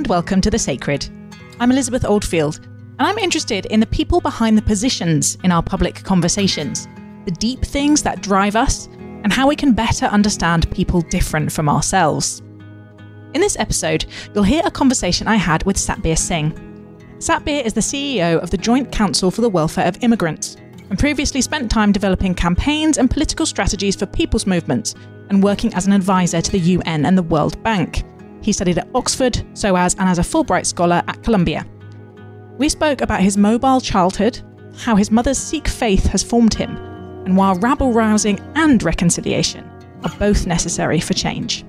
and welcome to The Sacred. I'm Elizabeth Oldfield, and I'm interested in the people behind the positions in our public conversations, the deep things that drive us, and how we can better understand people different from ourselves. In this episode, you'll hear a conversation I had with Satbir Singh. Satbir is the CEO of the Joint Council for the Welfare of Immigrants and previously spent time developing campaigns and political strategies for people's movements and working as an advisor to the UN and the World Bank. He studied at Oxford, SOAS, and as a Fulbright scholar at Columbia. We spoke about his mobile childhood, how his mother's Sikh faith has formed him, and why rabble rousing and reconciliation are both necessary for change.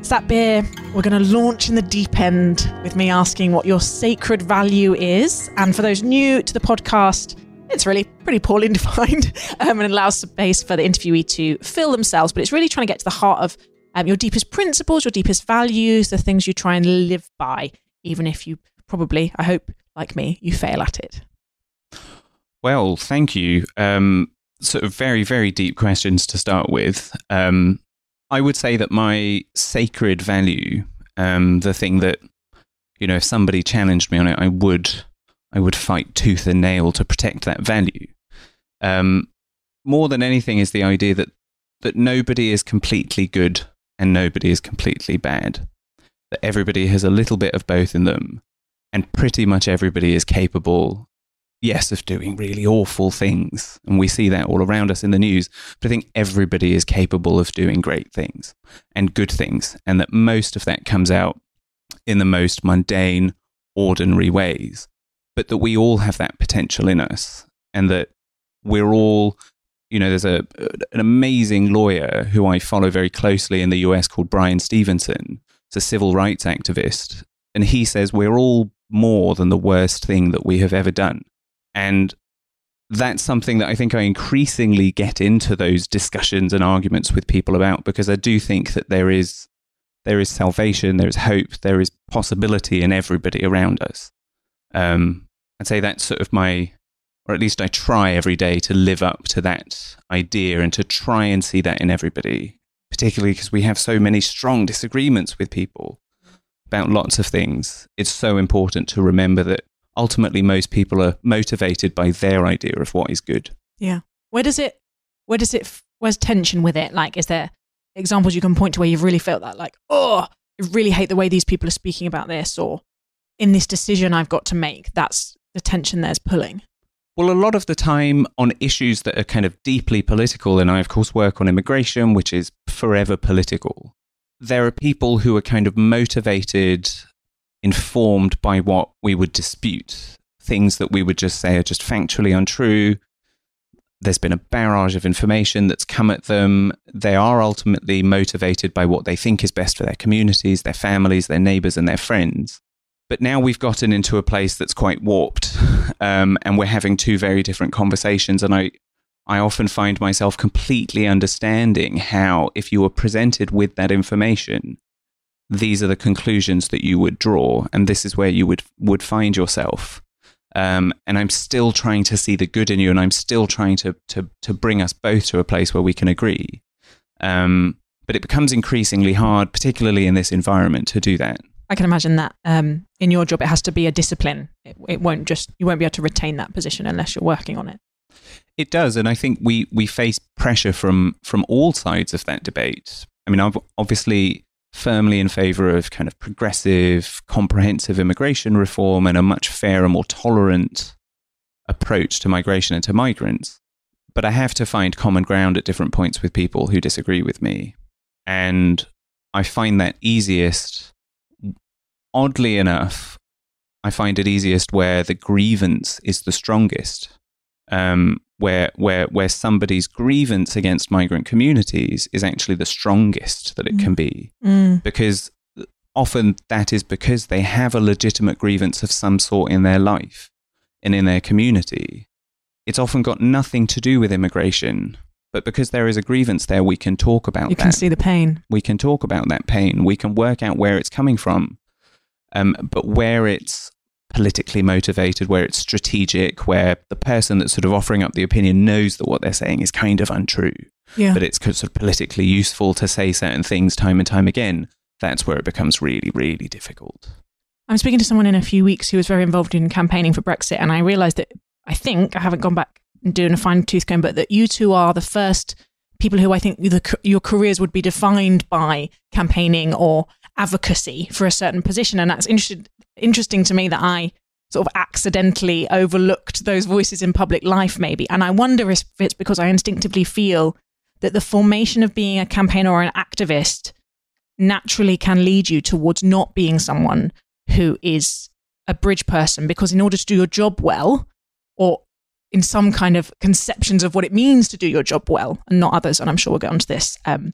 Satbir, we're going to launch in the deep end with me asking what your sacred value is. And for those new to the podcast, it's really pretty poorly defined um, and allows space for the interviewee to fill themselves. But it's really trying to get to the heart of um, your deepest principles, your deepest values, the things you try and live by, even if you probably, I hope, like me, you fail at it. Well, thank you. Um, sort of very, very deep questions to start with. Um, I would say that my sacred value, um, the thing that, you know, if somebody challenged me on it, I would, I would fight tooth and nail to protect that value. Um, more than anything is the idea that that nobody is completely good and nobody is completely bad. That everybody has a little bit of both in them, and pretty much everybody is capable yes, of doing really awful things. And we see that all around us in the news. But I think everybody is capable of doing great things and good things. And that most of that comes out in the most mundane, ordinary ways. But that we all have that potential in us. And that we're all, you know, there's a, an amazing lawyer who I follow very closely in the US called Bryan Stevenson. He's a civil rights activist. And he says we're all more than the worst thing that we have ever done. And that's something that I think I increasingly get into those discussions and arguments with people about because I do think that there is there is salvation, there is hope, there is possibility in everybody around us. Um, I'd say that's sort of my, or at least I try every day to live up to that idea and to try and see that in everybody, particularly because we have so many strong disagreements with people about lots of things. It's so important to remember that ultimately most people are motivated by their idea of what is good. Yeah. Where does it, where does it, where's tension with it? Like, is there examples you can point to where you've really felt that, like, oh, I really hate the way these people are speaking about this, or in this decision I've got to make, that's the tension there's pulling? Well, a lot of the time on issues that are kind of deeply political, and I, of course, work on immigration, which is forever political, there are people who are kind of motivated informed by what we would dispute, things that we would just say are just factually untrue. There's been a barrage of information that's come at them. They are ultimately motivated by what they think is best for their communities, their families, their neighbors, and their friends. But now we've gotten into a place that's quite warped, um, and we're having two very different conversations. And I, I often find myself completely understanding how, if you were presented with that information, these are the conclusions that you would draw, and this is where you would would find yourself. Um, and I'm still trying to see the good in you, and I'm still trying to to to bring us both to a place where we can agree. Um, but it becomes increasingly hard, particularly in this environment, to do that. I can imagine that um, in your job, it has to be a discipline. It, it won't just you won't be able to retain that position unless you're working on it. It does, and I think we we face pressure from from all sides of that debate. I mean, I'm obviously, firmly in favor of kind of progressive, comprehensive immigration reform and a much fairer, more tolerant approach to migration and to migrants. But I have to find common ground at different points with people who disagree with me. And I find that easiest, oddly enough, I find it easiest where the grievance is the strongest. Um, where where where somebody's grievance against migrant communities is actually the strongest that it mm. can be mm. because often that is because they have a legitimate grievance of some sort in their life and in their community it's often got nothing to do with immigration but because there is a grievance there we can talk about you that. can see the pain we can talk about that pain we can work out where it's coming from um, but where it's politically motivated, where it's strategic, where the person that's sort of offering up the opinion knows that what they're saying is kind of untrue. Yeah. But it's sort of politically useful to say certain things time and time again. that's where it becomes really, really difficult. I'm speaking to someone in a few weeks who was very involved in campaigning for Brexit, and I realised that I think I haven't gone back and doing a fine tooth comb, but that you two are the first people who I think the, your careers would be defined by campaigning or advocacy for a certain position, and that's interested, interesting to me that I sort of accidentally overlooked those voices in public life, maybe. And I wonder if it's because I instinctively feel that the formation of being a campaigner or an activist naturally can lead you towards not being someone who is a bridge person because in order to do your job well or in some kind of conceptions of what it means to do your job well and not others and i'm sure we'll get onto this um,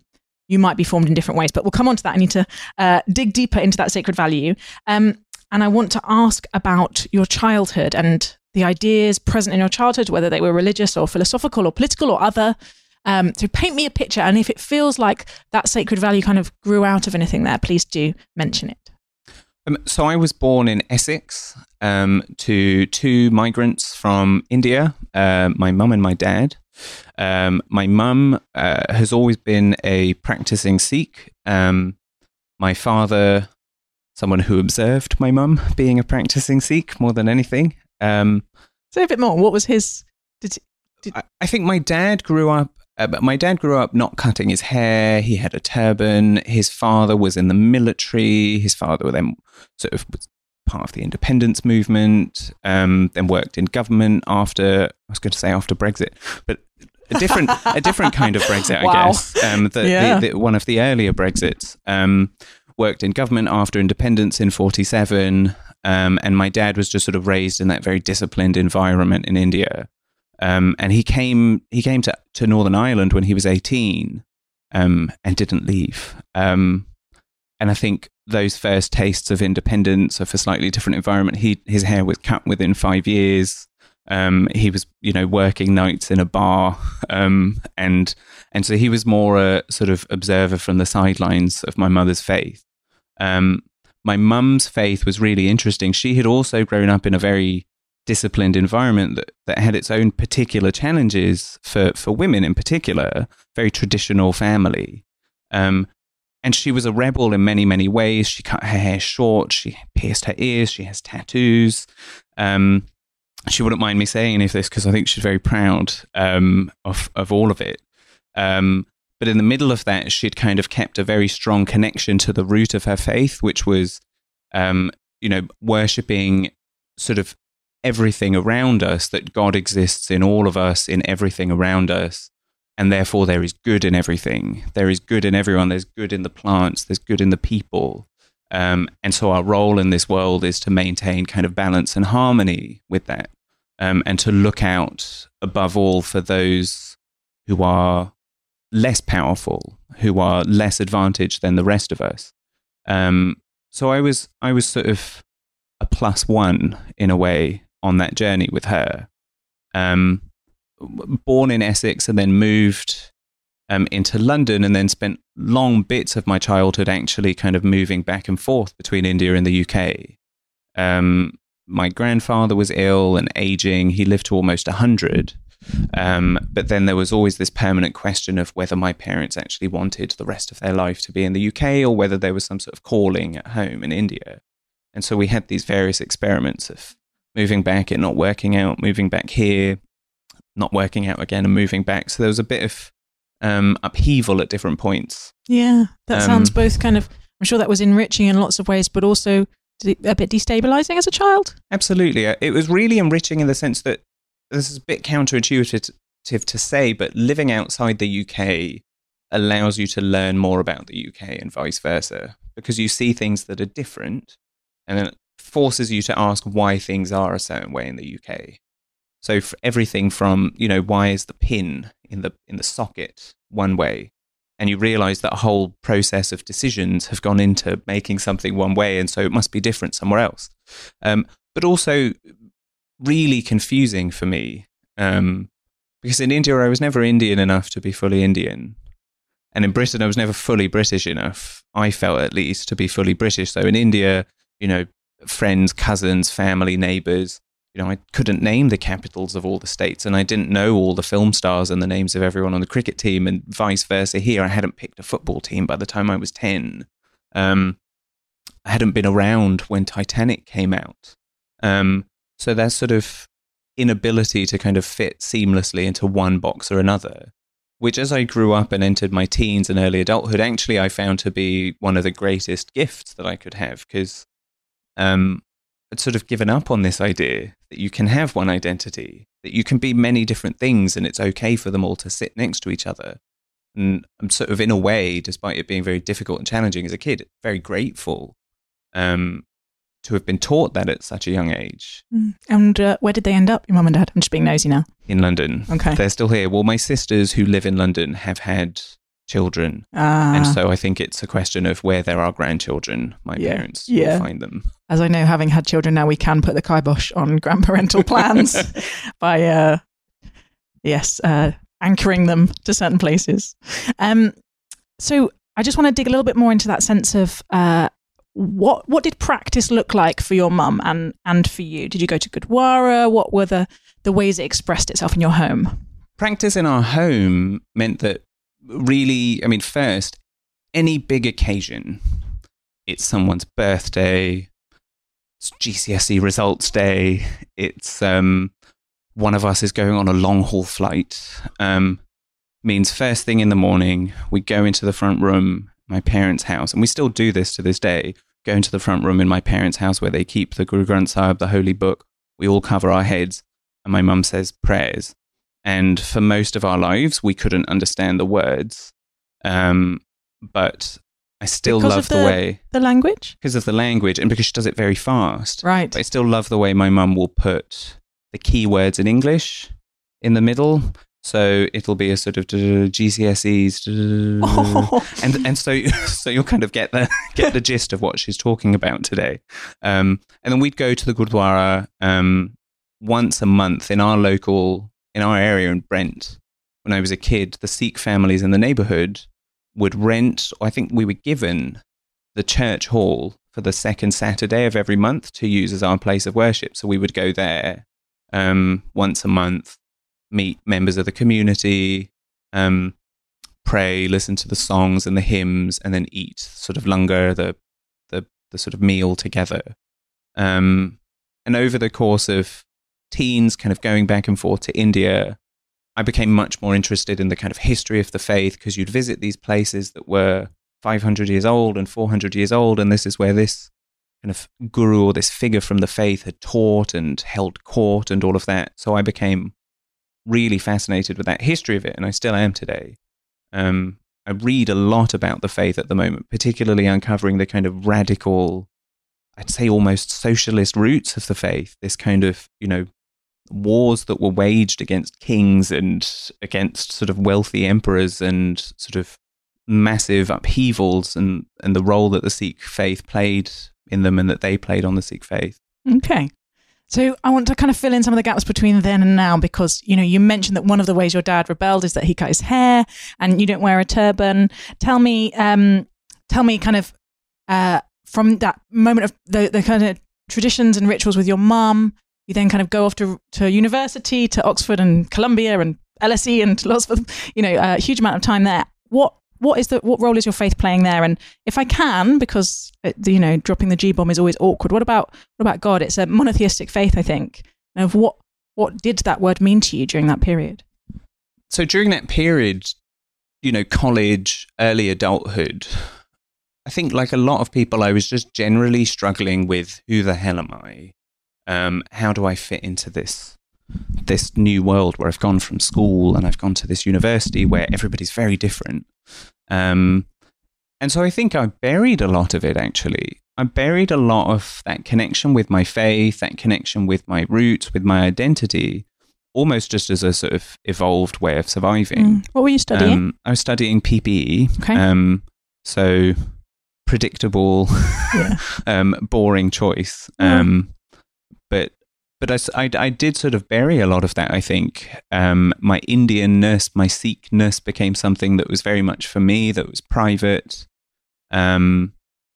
you might be formed in different ways but we'll come on to that. I need to uh, dig deeper into that sacred value. Um, and i want to ask about your childhood and the ideas present in your childhood whether they were religious or philosophical or political or other. Um, so paint me a picture and if it feels like that sacred value kind of grew out of anything there please do mention it. Um, so I was born in Essex um, to two migrants from India, uh, my mum and my dad. Um, my mum uh, has always been a practicing Sikh. Um, my father, someone who observed my mum being a practicing Sikh more than anything. Um, Say a bit more. What was his? Did, did... I, I think my dad grew up uh, but my dad grew up not cutting his hair. He had a turban. His father was in the military. His father then sort of was part of the independence movement. Um, then worked in government after. I was going to say after Brexit, but a different a different kind of Brexit, I guess. Um, the, yeah. the, the, one of the earlier Brexits. Um, worked in government after independence in '47. Um, and my dad was just sort of raised in that very disciplined environment in India. Um, and he came he came to, to Northern Ireland when he was 18 um, and didn't leave. Um, and I think those first tastes of independence of a slightly different environment, he his hair was cut within five years. Um, he was, you know, working nights in a bar, um, and and so he was more a sort of observer from the sidelines of my mother's faith. Um, my mum's faith was really interesting. She had also grown up in a very disciplined environment that, that had its own particular challenges for, for women in particular, very traditional family. Um, and she was a rebel in many, many ways. She cut her hair short, she pierced her ears, she has tattoos. Um, she wouldn't mind me saying any of this because I think she's very proud um, of, of all of it. Um, but in the middle of that, she'd kind of kept a very strong connection to the root of her faith, which was, um, you know, worshipping sort of everything around us, that God exists in all of us, in everything around us. And therefore, there is good in everything. There is good in everyone. There's good in the plants. There's good in the people. Um, and so, our role in this world is to maintain kind of balance and harmony with that, um, and to look out above all for those who are less powerful, who are less advantaged than the rest of us. Um, so, I was I was sort of a plus one in a way on that journey with her. Um, born in Essex and then moved um, into London and then spent long bits of my childhood actually kind of moving back and forth between India and the UK. Um, my grandfather was ill and aging. He lived to almost 100. Um, but then there was always this permanent question of whether my parents actually wanted the rest of their life to be in the UK or whether there was some sort of calling at home in India. And so we had these various experiments of moving back, and not working out, moving back here, not working out again, and moving back. So there was a bit of um, upheaval at different points. Yeah, that um, sounds both kind of. I'm sure that was enriching in lots of ways, but also a bit destabilizing as a child. Absolutely, uh, it was really enriching in the sense that this is a bit counterintuitive to say, but living outside the UK allows you to learn more about the UK and vice versa because you see things that are different and then forces you to ask why things are a certain way in the UK. So everything from you know why is the pin in the in the socket one way, and you realise that a whole process of decisions have gone into making something one way, and so it must be different somewhere else. Um, but also really confusing for me um, because in India I was never Indian enough to be fully Indian. And in Britain, I was never fully British enough. I felt at least to be fully British. So in India, you know, friends, cousins, family, neighbors. You know, I couldn't name the capitals of all the states, and I didn't know all the film stars and the names of everyone on the cricket team, and vice versa. Here, I hadn't picked a football team by the time I was ten. Um, I hadn't been around when Titanic came out. Um, so there's sort of inability to kind of fit seamlessly into one box or another, which as I grew up and entered my teens and early adulthood, actually I found to be one of the greatest gifts that I could have because um, I'd sort of given up on this idea that you can have one identity, that you can be many different things and it's okay for them all to sit next to each other. And I'm sort of, in a way, despite it being very difficult and challenging as a kid, very grateful um, to have been taught that at such a young age. Mm. And uh, where did they end up, your mum and dad? I'm just being nosy now. In London. Okay. They're still here. Well, my sisters who live in London have had children. Ah, And so I think it's a question of where there are grandchildren, my Yeah. parents Yeah. will find them. As I know, having had children now, we can put the kibosh on grandparental plans by, uh, yes, uh, anchoring them to certain places. Um, so I just want to dig a little bit more into that sense of uh, what what did practice look like for your mum and and for you? Did you go to Gurdwara? What were the the ways it expressed itself in your home? practice in our home meant that really, I mean, first, any big occasion, it's someone's birthday, it's GCSE results day, it's um, one of us is going on a long haul flight, um, means first thing in the morning, we go into the front room, my parents' house, and we still do this to this day. Go into the front room in my parents' house where they keep the Guru Granth Sahib, the holy book. We all cover our heads, and my mum says prayers. And for most of our lives, we couldn't understand the words. Um, but I still Because love the, the- way, The language, because of the language and because she does it very fast. right? But I still love the way my mum will put the keywords in English in the middle. So it'll be a sort of GCSEs, Oh, and and so so you'll kind of get the get the gist of what she's talking about today. Um, and then we'd go to the Gurdwara um, once a month in our local in our area in Brent. When I was a kid, the Sikh families in the neighborhood would rent. I think we were given the church hall for the second Saturday of every month to use as our place of worship. So we would go there um, once a month, meet members of the community, um, pray, listen to the songs and the hymns, and then eat sort of langar, the the the sort of meal together. Um, and over the course of teens, kind of going back and forth to India, I became much more interested in the kind of history of the faith because you'd visit these places that were 500 years old and 400 years old, and this is where this kind of guru or this figure from the faith had taught and held court and all of that. So I became really fascinated with that history of it, and I still am today. Um, I read a lot about the faith at the moment, particularly uncovering the kind of radical, I'd say almost socialist roots of the faith. This kind of, you know, wars that were waged against kings and against sort of wealthy emperors and sort of massive upheavals and, and the role that the Sikh faith played in them and that they played on the Sikh faith. Okay. So I want to kind of fill in some of the gaps between then and now because you know you mentioned that one of the ways your dad rebelled is that he cut his hair and you don't wear a turban. Tell me, um, tell me, kind of uh, from that moment of the the kind of traditions and rituals with your mum. You then kind of go off to to university, to Oxford and Columbia and LSE and lots of you know a huge amount of time there. What what is the what role is your faith playing there? And if I can, because uh, it, you know dropping the G bomb is always awkward. What about what about God? It's a monotheistic faith, I think. Of what what did that word mean to you during that period? So during that period, you know, college, early adulthood, I think like a lot of people, I was just generally struggling with who the hell am I? Um, how do I fit into this this new world where I've gone from school and I've gone to this university where everybody's very different. Um, and so I think I buried a lot of it actually. I buried a lot of that connection with my faith, that connection with my roots, with my identity, almost just as a sort of evolved way of surviving. Mm. What were you studying? Um, I was studying PPE. Okay. Um, so predictable, yeah. um, boring choice. Yeah. Um, but I I- I did sort of bury a lot of that. I think um, my Indianness, my Sikhness became something that was very much for me. That was private. Um,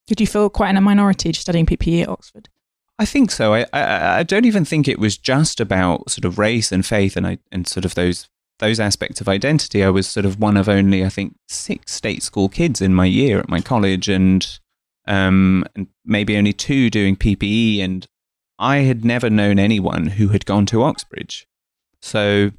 Did you feel quite in a minority studying PPE at Oxford? I think so. I, I I don't even think it was just about sort of race and faith and I, and sort of those those aspects of identity. I was sort of one of only I think six state school kids in my year at my college, and um, and maybe only two doing PPE. And I had never known anyone who had gone to Oxbridge. So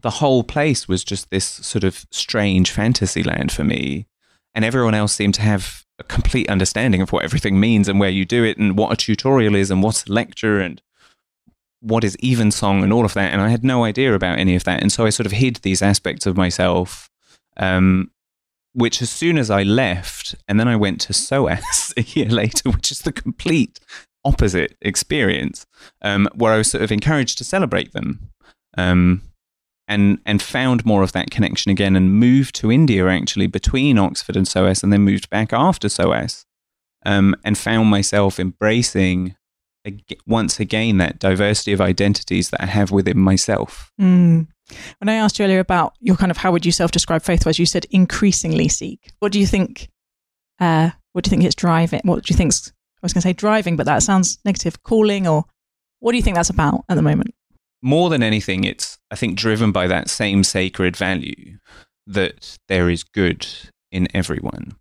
the whole place was just this sort of strange fantasy land for me. And everyone else seemed to have a complete understanding of what everything means and where you do it and what a tutorial is and what's a lecture and what is evensong and all of that. And I had no idea about any of that. And so I sort of hid these aspects of myself, um, which as soon as I left, and then I went to SOAS a year later, which is the complete opposite experience, um, where I was sort of encouraged to celebrate them. Um, and and found more of that connection again and moved to India actually between Oxford and SOAS and then moved back after SOAS um, and found myself embracing once again that diversity of identities that I have within myself. Mm. When I asked you earlier about your kind of how would you self-describe faith was, you said increasingly Sikh. What do you think? Uh, what do you think is driving? What do you think's? I was going to say driving, but that sounds negative. Calling, or what do you think that's about at the moment? More than anything, it's I think driven by that same sacred value that there is good in everyone,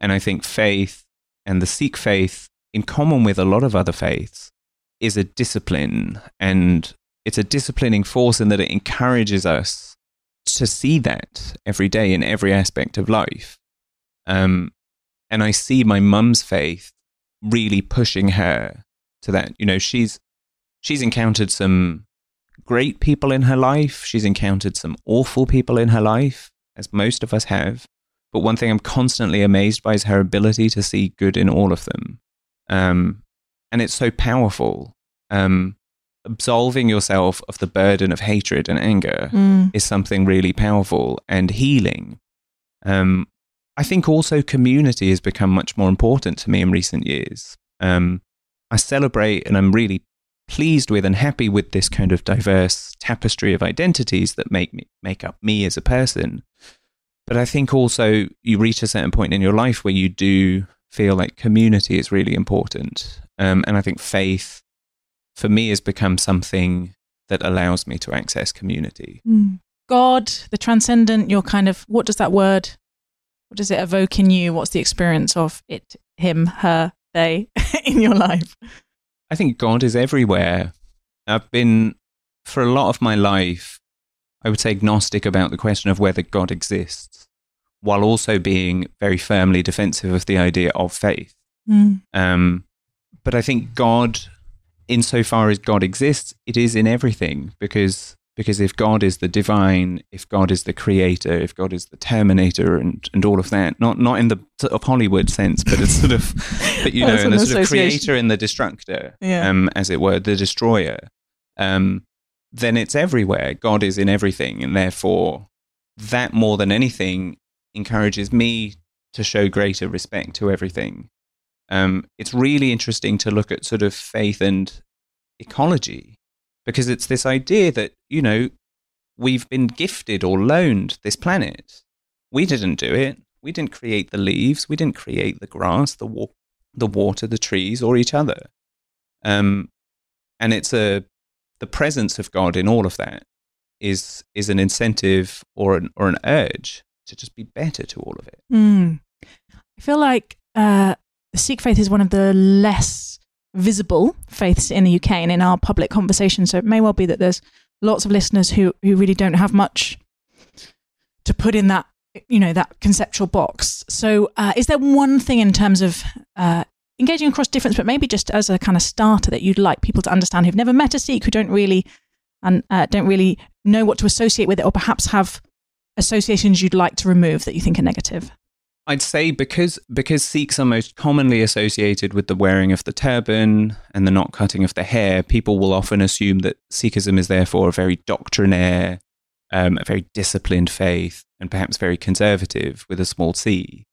and I think faith and the Sikh faith in common with a lot of other faiths, is a discipline. And it's a disciplining force in that it encourages us to see that every day in every aspect of life. Um, and I see my mum's faith really pushing her to that. You know, she's she's encountered some great people in her life. She's encountered some awful people in her life, as most of us have. But one thing I'm constantly amazed by is her ability to see good in all of them. Um, and it's so powerful. Um, absolving yourself of the burden of hatred and anger mm. is something really powerful and healing. Um, I think also community has become much more important to me in recent years. Um, I celebrate and I'm really pleased with and happy with this kind of diverse tapestry of identities that make me make up me as a person. But I think also you reach a certain point in your life where you do feel like community is really important. Um, and I think faith, for me, has become something that allows me to access community. Mm. God, the transcendent, your kind of, what does that word, what does it evoke in you? What's the experience of it, him, her, they in your life? I think God is everywhere. I've been, for a lot of my life, I would say agnostic about the question of whether God exists while also being very firmly defensive of the idea of faith. Mm. Um, but I think God, insofar as God exists, it is in everything because because if God is the divine, if God is the creator, if God is the terminator, and, and all of that, not not in the sort of Hollywood sense, but it's sort of, but you know, in the sort of creator and the destructor, yeah. um, as it were, the destroyer, um, then it's everywhere. God is in everything, and therefore, that more than anything encourages me to show greater respect to everything. Um, it's really interesting to look at sort of faith and ecology because it's this idea that, you know, we've been gifted or loaned this planet. We didn't do it. We didn't create the leaves. We didn't create the grass, the, wa- the water, the trees, or each other. Um, and it's a the presence of God in all of that is is an incentive or an or an urge to just be better to all of it. Mm. I feel like uh, Sikh faith is one of the less visible faiths in the UK and in our public conversation. So it may well be that there's lots of listeners who who really don't have much to put in that you know that conceptual box. So uh, is there one thing in terms of uh, engaging across difference, but maybe just as a kind of starter that you'd like people to understand who've never met a Sikh, who don't really and uh, don't really know what to associate with it, or perhaps have associations you'd like to remove that you think are negative? I'd say because because Sikhs are most commonly associated with the wearing of the turban and the not cutting of the hair, people will often assume that Sikhism is therefore a very doctrinaire, um, a very disciplined faith, and perhaps very conservative with a small c.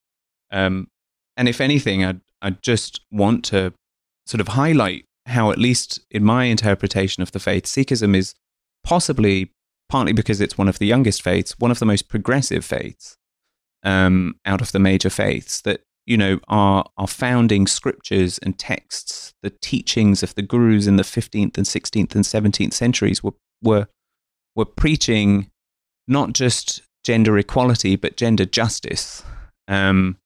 Um, and if anything, I'd, I'd just want to sort of highlight how, at least in my interpretation of the faith, Sikhism is possibly partly because it's one of the youngest faiths, one of the most progressive faiths um, out of the major faiths that you know our our founding scriptures and texts, the teachings of the gurus in the 15th and 16th and 17th centuries were were were preaching not just gender equality but gender justice. Um,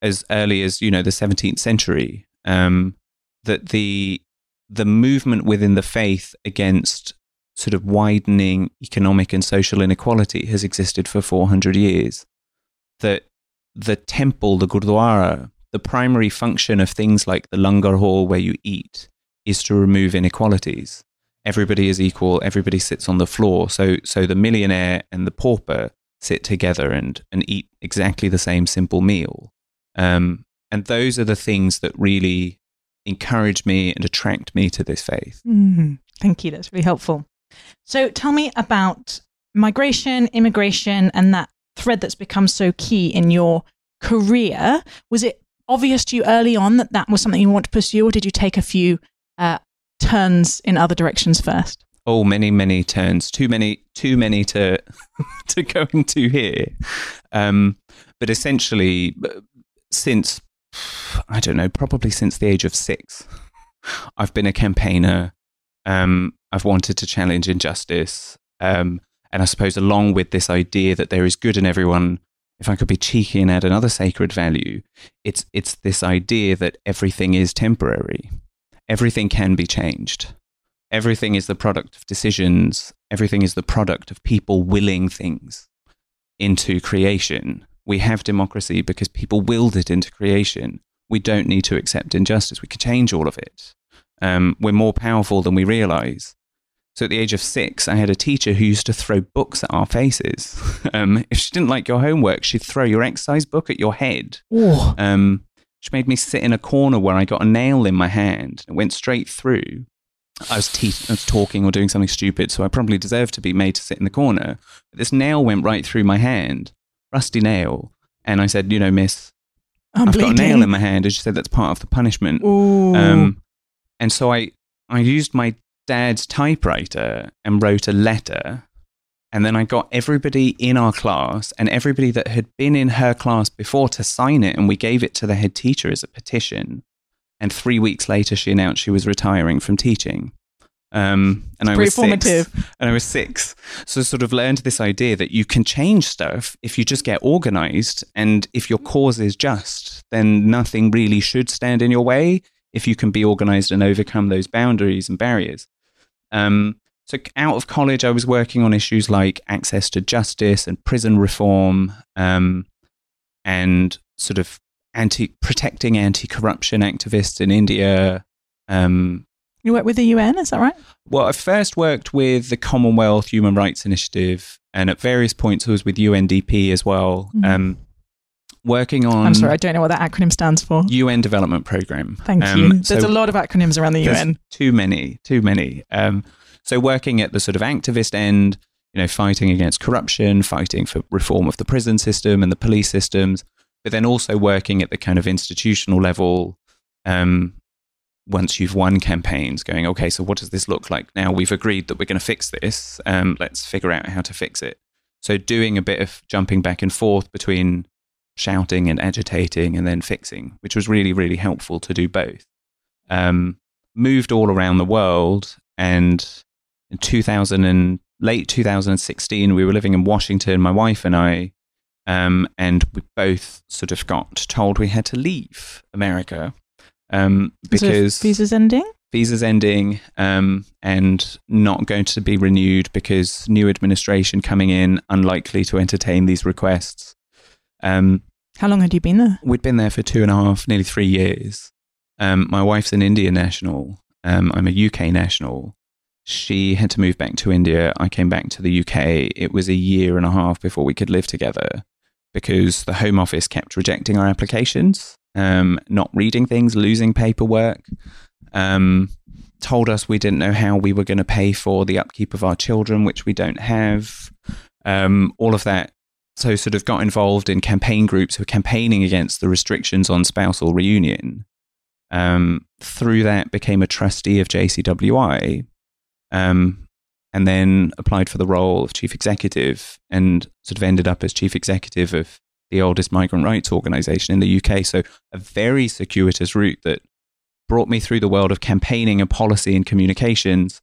as early as you know the 17th century um, that the the movement within the faith against sort of widening economic and social inequality has existed for 400 years. That the temple, the gurdwara, the primary function of things like the langar hall where you eat is to remove inequalities. Everybody is equal, everybody sits on the floor. So, so the millionaire and the pauper sit together and, and eat exactly the same simple meal. Um, and those are the things that really encourage me and attract me to this faith. Mm-hmm. Thank you. That's really helpful. So tell me about migration, immigration, and that thread that's become so key in your career. Was it obvious to you early on that that was something you want to pursue, or did you take a few uh, turns in other directions first? Oh, many, many turns. Too many, too many to to go into here. Um, but essentially, since I don't know, probably since the age of six, I've been a campaigner. Um, I've wanted to challenge injustice. Um, and I suppose, along with this idea that there is good in everyone, if I could be cheeky and add another sacred value, it's, it's this idea that everything is temporary, everything can be changed. Everything is the product of decisions, everything is the product of people willing things into creation. We have democracy because people willed it into creation. We don't need to accept injustice. We can change all of it. Um, we're more powerful than we realize. So at the age of six, I had a teacher who used to throw books at our faces. Um, if she didn't like your homework, she'd throw your exercise book at your head. Um, she made me sit in a corner where I got a nail in my hand. It went straight through. I was, te- I was talking or doing something stupid, so I probably deserved to be made to sit in the corner. But this nail went right through my hand, rusty nail. And I said, you know, miss, I've bleeding. got a nail in my hand. And she said, that's part of the punishment. Um, and so I, I used my dad's typewriter and wrote a letter. And then I got everybody in our class and everybody that had been in her class before to sign it. And we gave it to the head teacher as a petition. And three weeks later, she announced she was retiring from teaching. Um, and I was formative. six. And I was six. So sort of learned this idea that you can change stuff if you just get organized. And if your cause is just, then nothing really should stand in your way if you can be organized and overcome those boundaries and barriers. Um, so out of college, I was working on issues like access to justice and prison reform, um, and sort of anti protecting anti-corruption activists in India. Um, You work with the UN, is that right? well, I first worked with the Commonwealth Human Rights Initiative, and at various points I was with UNDP as well, Mhm. um, working on I'm sorry, I don't know what that acronym stands for. UN Development Program. Thank Um, you. There's so- a lot of acronyms around the UN. Too many, too many. Um, so working at the sort of activist end, you know, fighting against corruption, fighting for reform of the prison system and the police systems, but then also working at the kind of institutional level. Um, once you've won campaigns, going, okay, so what does this look like now? We've agreed that we're going to fix this. Um, let's figure out how to fix it. So doing a bit of jumping back and forth between shouting and agitating and then fixing, which was really, really helpful to do both. Um, moved all around the world, and in 2000 and late 2016, we were living in Washington, my wife and I, um, and we both sort of got told we had to leave America um, So because visas ending. visas ending um, and not going to be renewed because new administration coming in unlikely to entertain these requests. Um, How long had you been there? we'd been there for two and a half, nearly three years. Um, my wife's an Indian national. Um, I'm a UK national. She had to move back to India. I came back to the UK. It was a year and a half before we could live together because the Home Office kept rejecting our applications, um, not reading things, losing paperwork. Um, told us we didn't know how we were going to pay for the upkeep of our children, which we don't have. Um, all of that so sort of got involved in campaign groups who were campaigning against the restrictions on spousal reunion. Um, through that, became a trustee of JCWI, um, and then applied for the role of chief executive, and sort of ended up as chief executive of the oldest migrant rights organization in the UK. So a very circuitous route that brought me through the world of campaigning and policy and communications,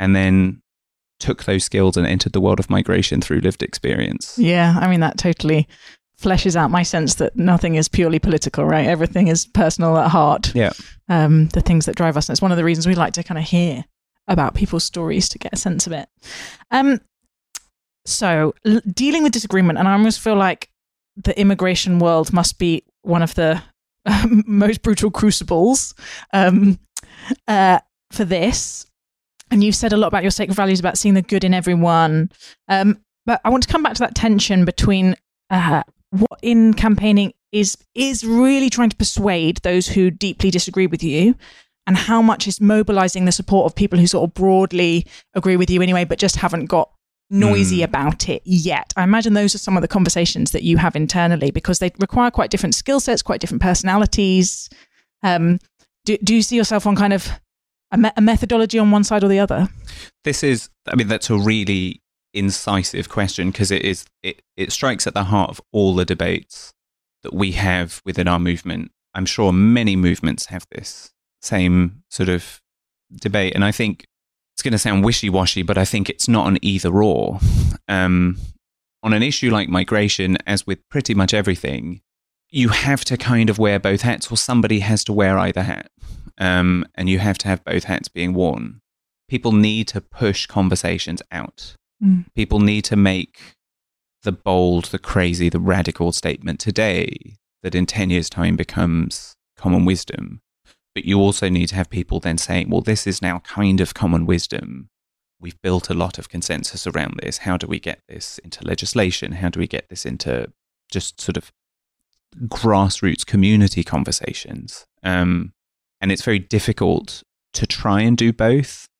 and then took those skills and entered the world of migration through lived experience. Yeah, I mean that totally fleshes out my sense that nothing is purely political, right? Everything is personal at heart. Yeah. Um, the things that drive us. And it's one of the reasons we like to kind of hear about people's stories to get a sense of it. Um, so l- dealing with disagreement, and I almost feel like the immigration world must be one of the most brutal crucibles um, uh, for this. And you've said a lot about your sacred values about seeing the good in everyone. Um, but I want to come back to that tension between uh, what in campaigning is is really trying to persuade those who deeply disagree with you and how much is mobilizing the support of people who sort of broadly agree with you anyway but just haven't got noisy Mm. about it yet i imagine those are some of the conversations that you have internally because they require quite different skill sets quite different personalities um, do, do you see yourself on kind of a, me- a methodology on one side or the other This is, I mean, that's a really incisive question because it is, it, it strikes at the heart of all the debates that we have within our movement. I'm sure many movements have this same sort of debate. And I think it's going to sound wishy washy, but I think it's not an either or. Um, on an issue like migration, as with pretty much everything, you have to kind of wear both hats, or somebody has to wear either hat. Um, and you have to have both hats being worn. People need to push conversations out. Mm. People need to make the bold, the crazy, the radical statement today that in 10 years' time becomes common wisdom. But you also need to have people then saying, well, this is now kind of common wisdom. We've built a lot of consensus around this. How do we get this into legislation? How do we get this into just sort of grassroots community conversations? Um, and it's very difficult to try and do both.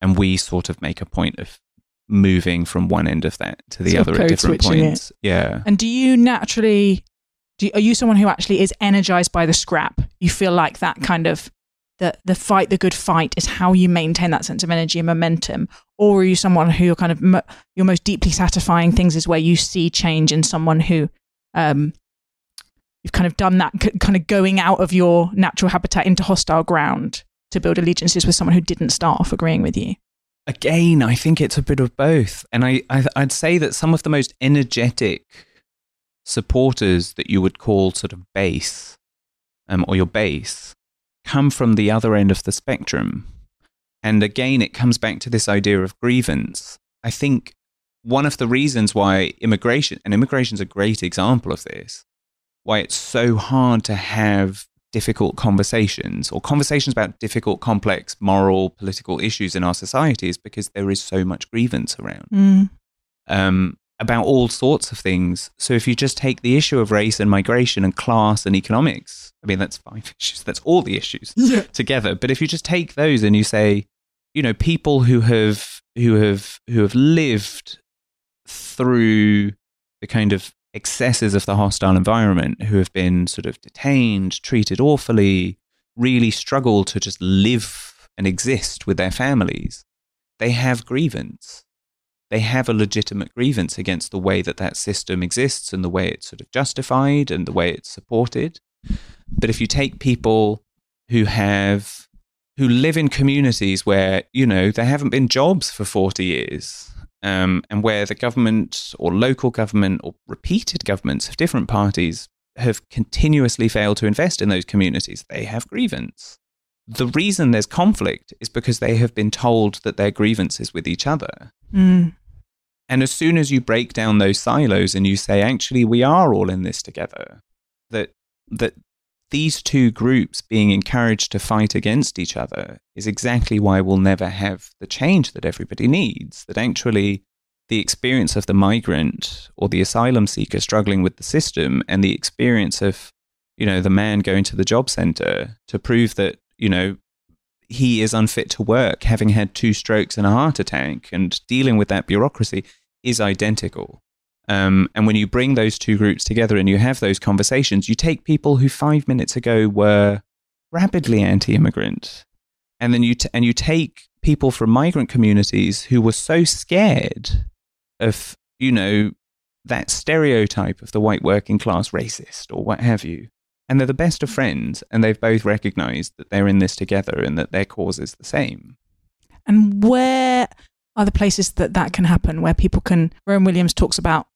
And we sort of make a point of moving from one end of that to the Sort other at different switching it. points. Yeah. And do you naturally, do you, are you someone who actually is energized by the scrap? You feel like that kind of the the fight, the good fight, is how you maintain that sense of energy and momentum, or are you someone who you're kind of mo- your most deeply satisfying things is where you see change in someone who, um, you've kind of done that, kind of going out of your natural habitat into hostile ground to build allegiances with someone who didn't start off agreeing with you. Again, I think it's a bit of both. And I, I, I'd say that some of the most energetic supporters that you would call sort of base um, or your base come from the other end of the spectrum. And again, it comes back to this idea of grievance. I think one of the reasons why immigration, and immigration is a great example of this, why it's so hard to have difficult conversations or conversations about difficult, complex moral, political issues in our society is because there is so much grievance around Mm. um, about all sorts of things. So if you just take the issue of race and migration and class and economics, I mean, that's five issues, that's all the issues together. But if you just take those and you say, you know, people who have who have who have lived through the kind of excesses of the hostile environment, who have been sort of detained, treated awfully, really struggle to just live and exist with their families, they have grievance. They have a legitimate grievance against the way that that system exists and the way it's sort of justified and the way it's supported. But if you take people who have who live in communities where you know there haven't been jobs for 40 years um, and where the government or local government or repeated governments of different parties have continuously failed to invest in those communities they have grievance the reason there's conflict is because they have been told that their grievances with each other Mm. and as soon as you break down those silos and you say, actually, we are all in this together, that that these two groups being encouraged to fight against each other is exactly why we'll never have the change that everybody needs. That actually the experience of the migrant or the asylum seeker struggling with the system and the experience of, you know, the man going to the job center to prove that, you know, he is unfit to work, having had two strokes and a heart attack, and dealing with that bureaucracy is identical. Um, and when you bring those two groups together and you have those conversations, you take people who five minutes ago were rapidly anti-immigrant, and then you t- and you take people from migrant communities who were so scared of you know that stereotype of the white working class racist or what have you, and they're the best of friends, and they've both recognized that they're in this together and that their cause is the same. And where are the places that that can happen, where people can? Rowan Williams talks about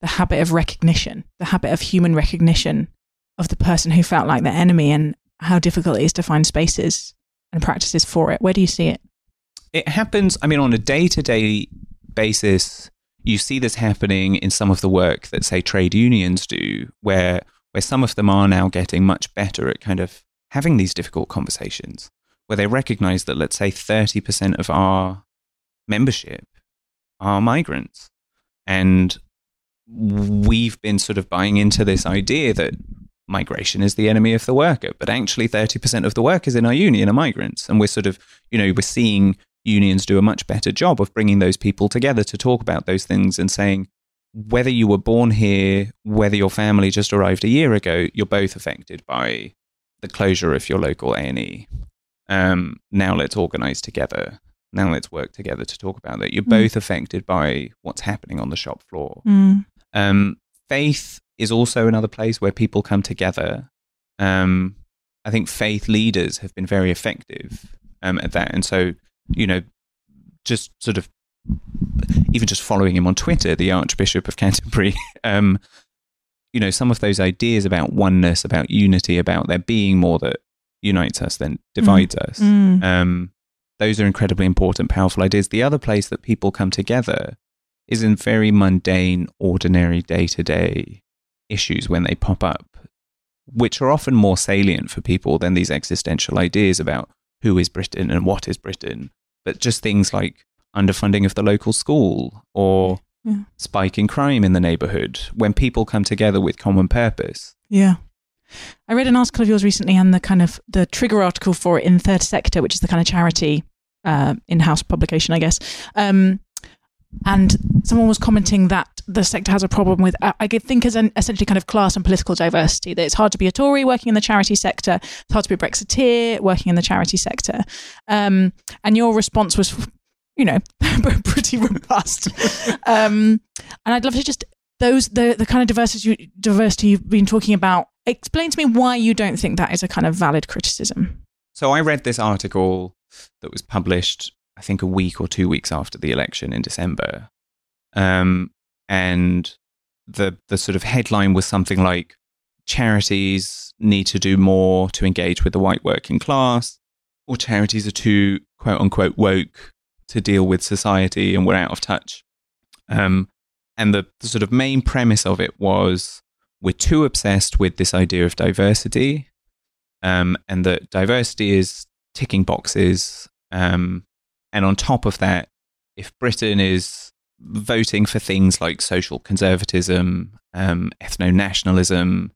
the habit of recognition, the habit of human recognition of the person who felt like the enemy and how difficult it is to find spaces and practices for it. Where do you see it? It happens, I mean, on a day to day basis, you see this happening in some of the work that, say, trade unions do, where, where some of them are now getting much better at kind of having these difficult conversations, where they recognize that, let's say, 30% of our membership are migrants. And we've been sort of buying into this idea that migration is the enemy of the worker, but actually 30% of the workers in our union are migrants. And we're sort of, you know, we're seeing unions do a much better job of bringing those people together to talk about those things and saying, whether you were born here, whether your family just arrived a year ago, you're both affected by the closure of your local A&E. Um, now let's organize together. Now let's work together to talk about that. You're mm. both affected by what's happening on the shop floor. Mm. Um, faith is also another place where people come together. Um, I think faith leaders have been very effective um, at that. And so, you know, just sort of even just following him on Twitter, the Archbishop of Canterbury, um, you know, some of those ideas about oneness, about unity, about there being more that unites us than divides mm. us. Mm. Um, those are incredibly important, powerful ideas. The other place that people come together is in very mundane, ordinary, day to day issues when they pop up, which are often more salient for people than these existential ideas about who is Britain and what is Britain, but just things like underfunding of the local school or yeah. spike in crime in the neighborhood when people come together with common purpose. Yeah. I read an article of yours recently and the kind of the trigger article for it in Third Sector, which is the kind of charity uh, in-house publication, I guess. Um, and someone was commenting that the sector has a problem with, I think, as an essentially kind of class and political diversity. That it's hard to be a Tory working in the charity sector, it's hard to be a Brexiteer working in the charity sector. Um, and your response was, you know, pretty robust. um, and I'd love to just those the the kind of diversity diversity you've been talking about. Explain to me why you don't think that is a kind of valid criticism. So I read this article that was published I think a week or two weeks after the election in December. Um, and the the sort of headline was something like charities need to do more to engage with the white working class, or charities are too quote unquote woke to deal with society and we're out of touch. Um, and the, the sort of main premise of it was we're too obsessed with this idea of diversity, um, and that diversity is ticking boxes um, and on top of that, if Britain is voting for things like social conservatism, um, ethno nationalism,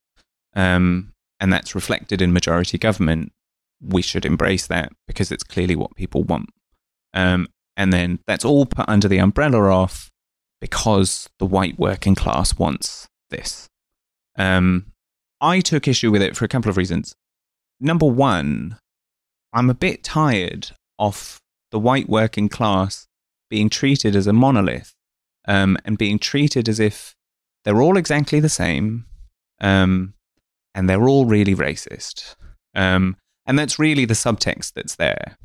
um, and that's reflected in majority government, we should embrace that because it's clearly what people want. Um, and then that's all put under the umbrella of because the white working class wants this. Um, I took issue with it for a couple of reasons. Number one, I'm a bit tired of the white working class being treated as a monolith um, and being treated as if they're all exactly the same um, and they're all really racist. Um, and that's really the subtext that's there.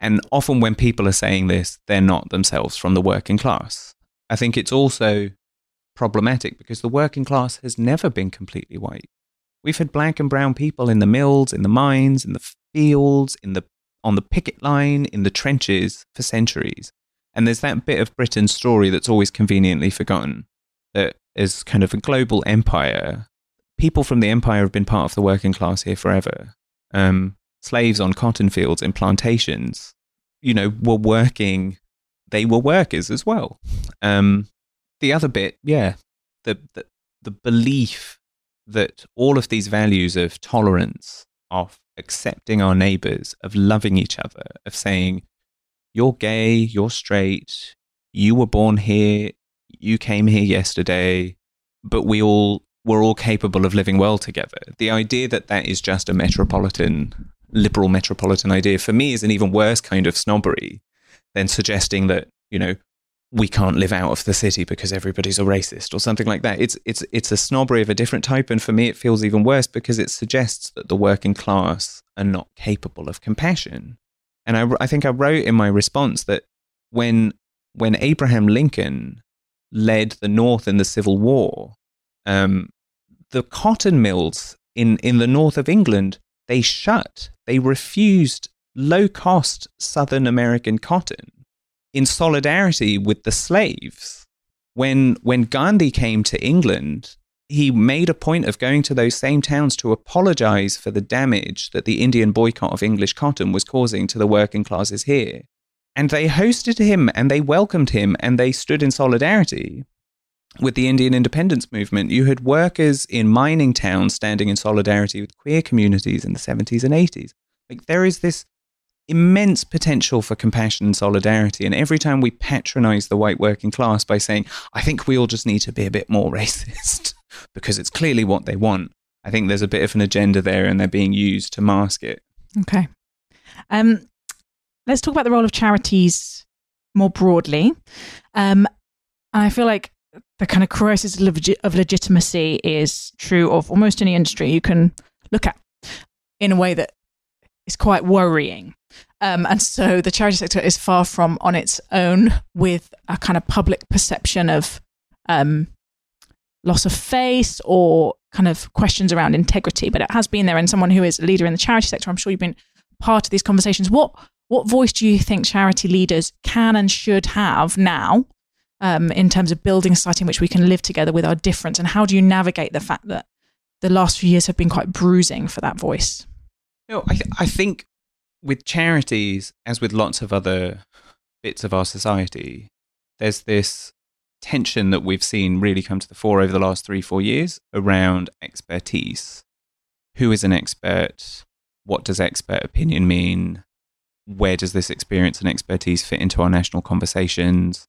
And often when people are saying this, they're not themselves from the working class. I think it's also problematic because the working class has never been completely white. We've had black and brown people in the mills, in the mines, in the fields, in the on the picket line, in the trenches for centuries. And there's that bit of Britain's story that's always conveniently forgotten that as kind of a global empire, people from the empire have been part of the working class here forever. Um, slaves on cotton fields and plantations, you know, were working, they were workers as well. Um, the other bit, yeah, the, the, the belief that all of these values of tolerance, of accepting our neighbors, of loving each other, of saying, you're gay, you're straight, you were born here, you came here yesterday, but we all we're all capable of living well together. The idea that that is just a metropolitan, liberal metropolitan idea for me is an even worse kind of snobbery than suggesting that, you know, we can't live out of the city because everybody's a racist or something like that. It's it's it's a snobbery of a different type, and for me, it feels even worse because it suggests that the working class are not capable of compassion. And I, I think I wrote in my response that when when Abraham Lincoln led the North in the Civil War, um, the cotton mills in, in the north of England, they shut. They refused low cost Southern American cotton in solidarity with the slaves. When, when Gandhi came to England, he made a point of going to those same towns to apologize for the damage that the Indian boycott of English cotton was causing to the working classes here. And they hosted him and they welcomed him and they stood in solidarity with the Indian independence movement. You had workers in mining towns standing in solidarity with queer communities in the 70s and 80s. Like there is this immense potential for compassion and solidarity. And every time we patronize the white working class by saying, I think we all just need to be a bit more racist because it's clearly what they want, I think there's a bit of an agenda there and they're being used to mask it. Okay. Um, let's talk about the role of charities more broadly. Um, and I feel like the kind of crisis of legitimacy is true of almost any industry you can look at in a way that is quite worrying. Um, and so the charity sector is far from on its own with a kind of public perception of um, loss of face or kind of questions around integrity, but it has been there. And someone who is a leader in the charity sector, I'm sure you've been part of these conversations. What what voice do you think charity leaders can and should have now um, in terms of building a society in which we can live together with our difference? And how do you navigate the fact that the last few years have been quite bruising for that voice? Know, I, th- I think with charities, as with lots of other bits of our society, there's this tension that we've seen really come to the fore over the last three, four years around expertise. Who is an expert? What does expert opinion mean? Where does this experience and expertise fit into our national conversations?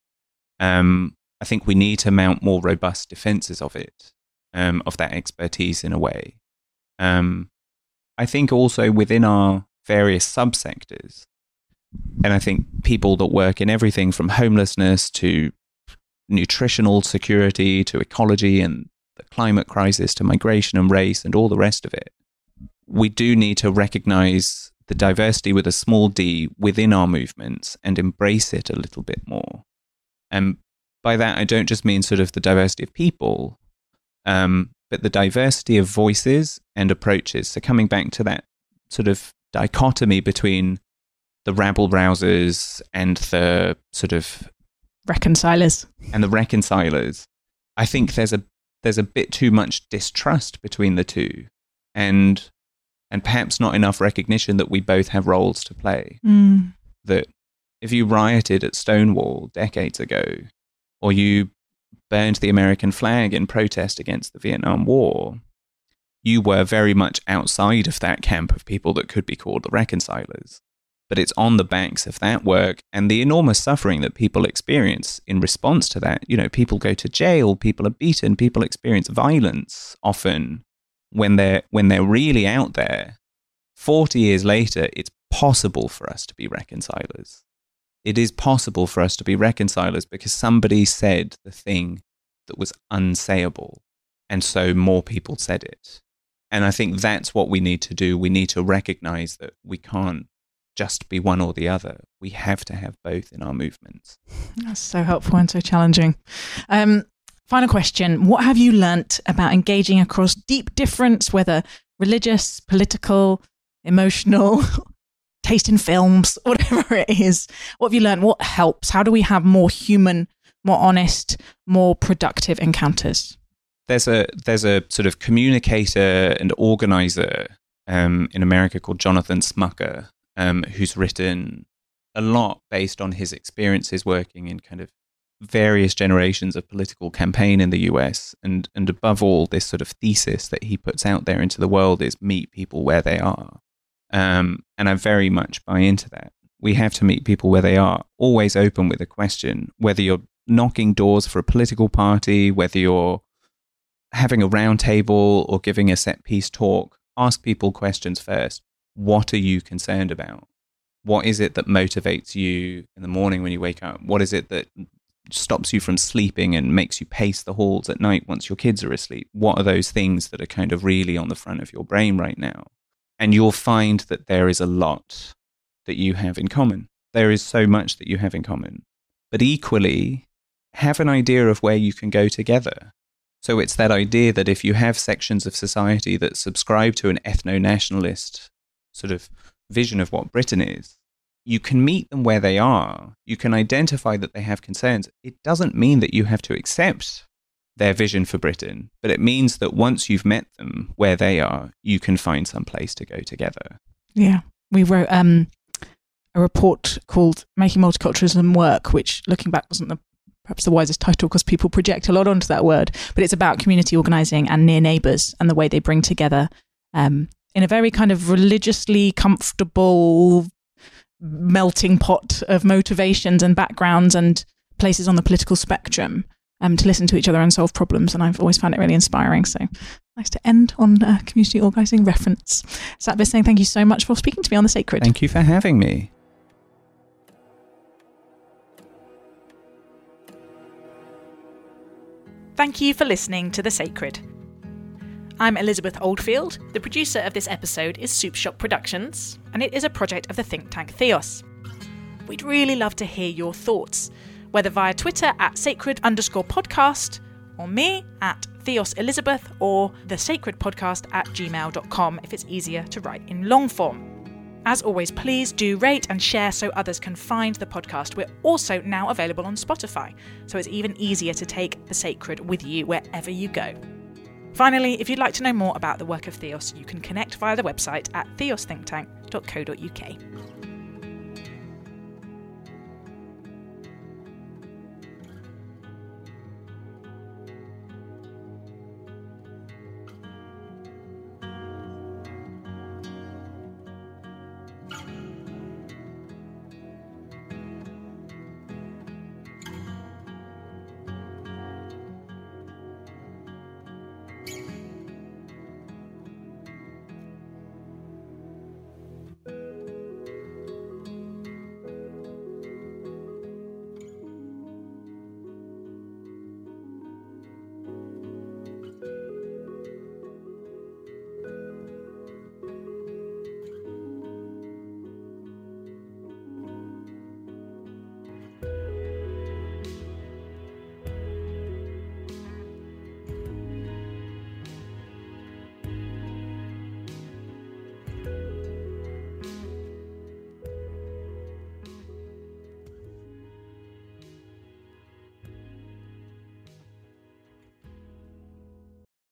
Um, I think we need to mount more robust defenses of it, um, of that expertise in a way. Um, I think also within our various subsectors, and I think people that work in everything from homelessness to nutritional security to ecology and the climate crisis to migration and race and all the rest of it, we do need to recognize the diversity with a small d within our movements and embrace it a little bit more. And by that, I don't just mean sort of the diversity of people, um, but the diversity of voices and approaches. So coming back to that sort of dichotomy between the rabble rousers and the sort of reconcilers and the reconcilers, I think there's a there's a bit too much distrust between the two, and and perhaps not enough recognition that we both have roles to play. Mm. That if you rioted at Stonewall decades ago, or you burned the American flag in protest against the Vietnam War, you were very much outside of that camp of people that could be called the reconcilers. But it's on the backs of that work and the enormous suffering that people experience in response to that. You know, people go to jail, people are beaten, people experience violence often when they're when they're really out there. 40 years later, it's possible for us to be reconcilers it is possible for us to be reconcilers because somebody said the thing that was unsayable. And so more people said it. And I think that's what we need to do. We need to recognize that we can't just be one or the other. We have to have both in our movements. That's so helpful and so challenging. Um, final question What have you learnt about engaging across deep difference, whether religious, political, emotional, taste in films, whatever it is. What have you learned? What helps? How do we have more human, more honest, more productive encounters? There's a there's a sort of communicator and organizer um, in America called Jonathan Smucker, um, who's written a lot based on his experiences working in kind of various generations of political campaign in the US. And, and above all, this sort of thesis that he puts out there into the world is meet people where they are. Um, and I very much buy into that. We have to meet people where they are, always open with a question, whether you're knocking doors for a political party, whether you're having a roundtable or giving a set piece talk, ask people questions first. What are you concerned about? What is it that motivates you in the morning when you wake up? What is it that stops you from sleeping and makes you pace the halls at night once your kids are asleep? What are those things that are kind of really on the front of your brain right now? And you'll find that there is a lot that you have in common. There is so much that you have in common. But equally, have an idea of where you can go together. So it's that idea that if you have sections of society that subscribe to an ethno nationalist sort of vision of what Britain is, you can meet them where they are. You can identify that they have concerns. It doesn't mean that you have to accept their vision for Britain, but it means that once you've met them where they are, you can find some place to go together. Yeah. We wrote um, a report called Making Multiculturalism Work, which looking back wasn't the perhaps the wisest title because people project a lot onto that word, but it's about community organizing and near neighbors and the way they bring together um, in a very kind of religiously comfortable melting pot of motivations and backgrounds and places on the political spectrum um, to listen to each other and solve problems. And I've always found it really inspiring. So nice to end on a community organising reference. Satbir Singh thank you so much for speaking to me on The Sacred. Thank you for having me. Thank you for listening to The Sacred. I'm Elizabeth Oldfield. The producer of this episode is Soup Shop Productions, and it is a project of the think tank Theos. We'd really love to hear your thoughts, whether via Twitter at sacred underscore podcast, or me at Theos Elizabeth, or the sacred podcast at gmail.com if it's easier to write in long form. As always, please do rate and share so others can find the podcast. We're also now available on Spotify, so it's even easier to take the sacred with you wherever you go. Finally, if you'd like to know more about the work of Theos, you can connect via the website at theosthinktank.co.uk.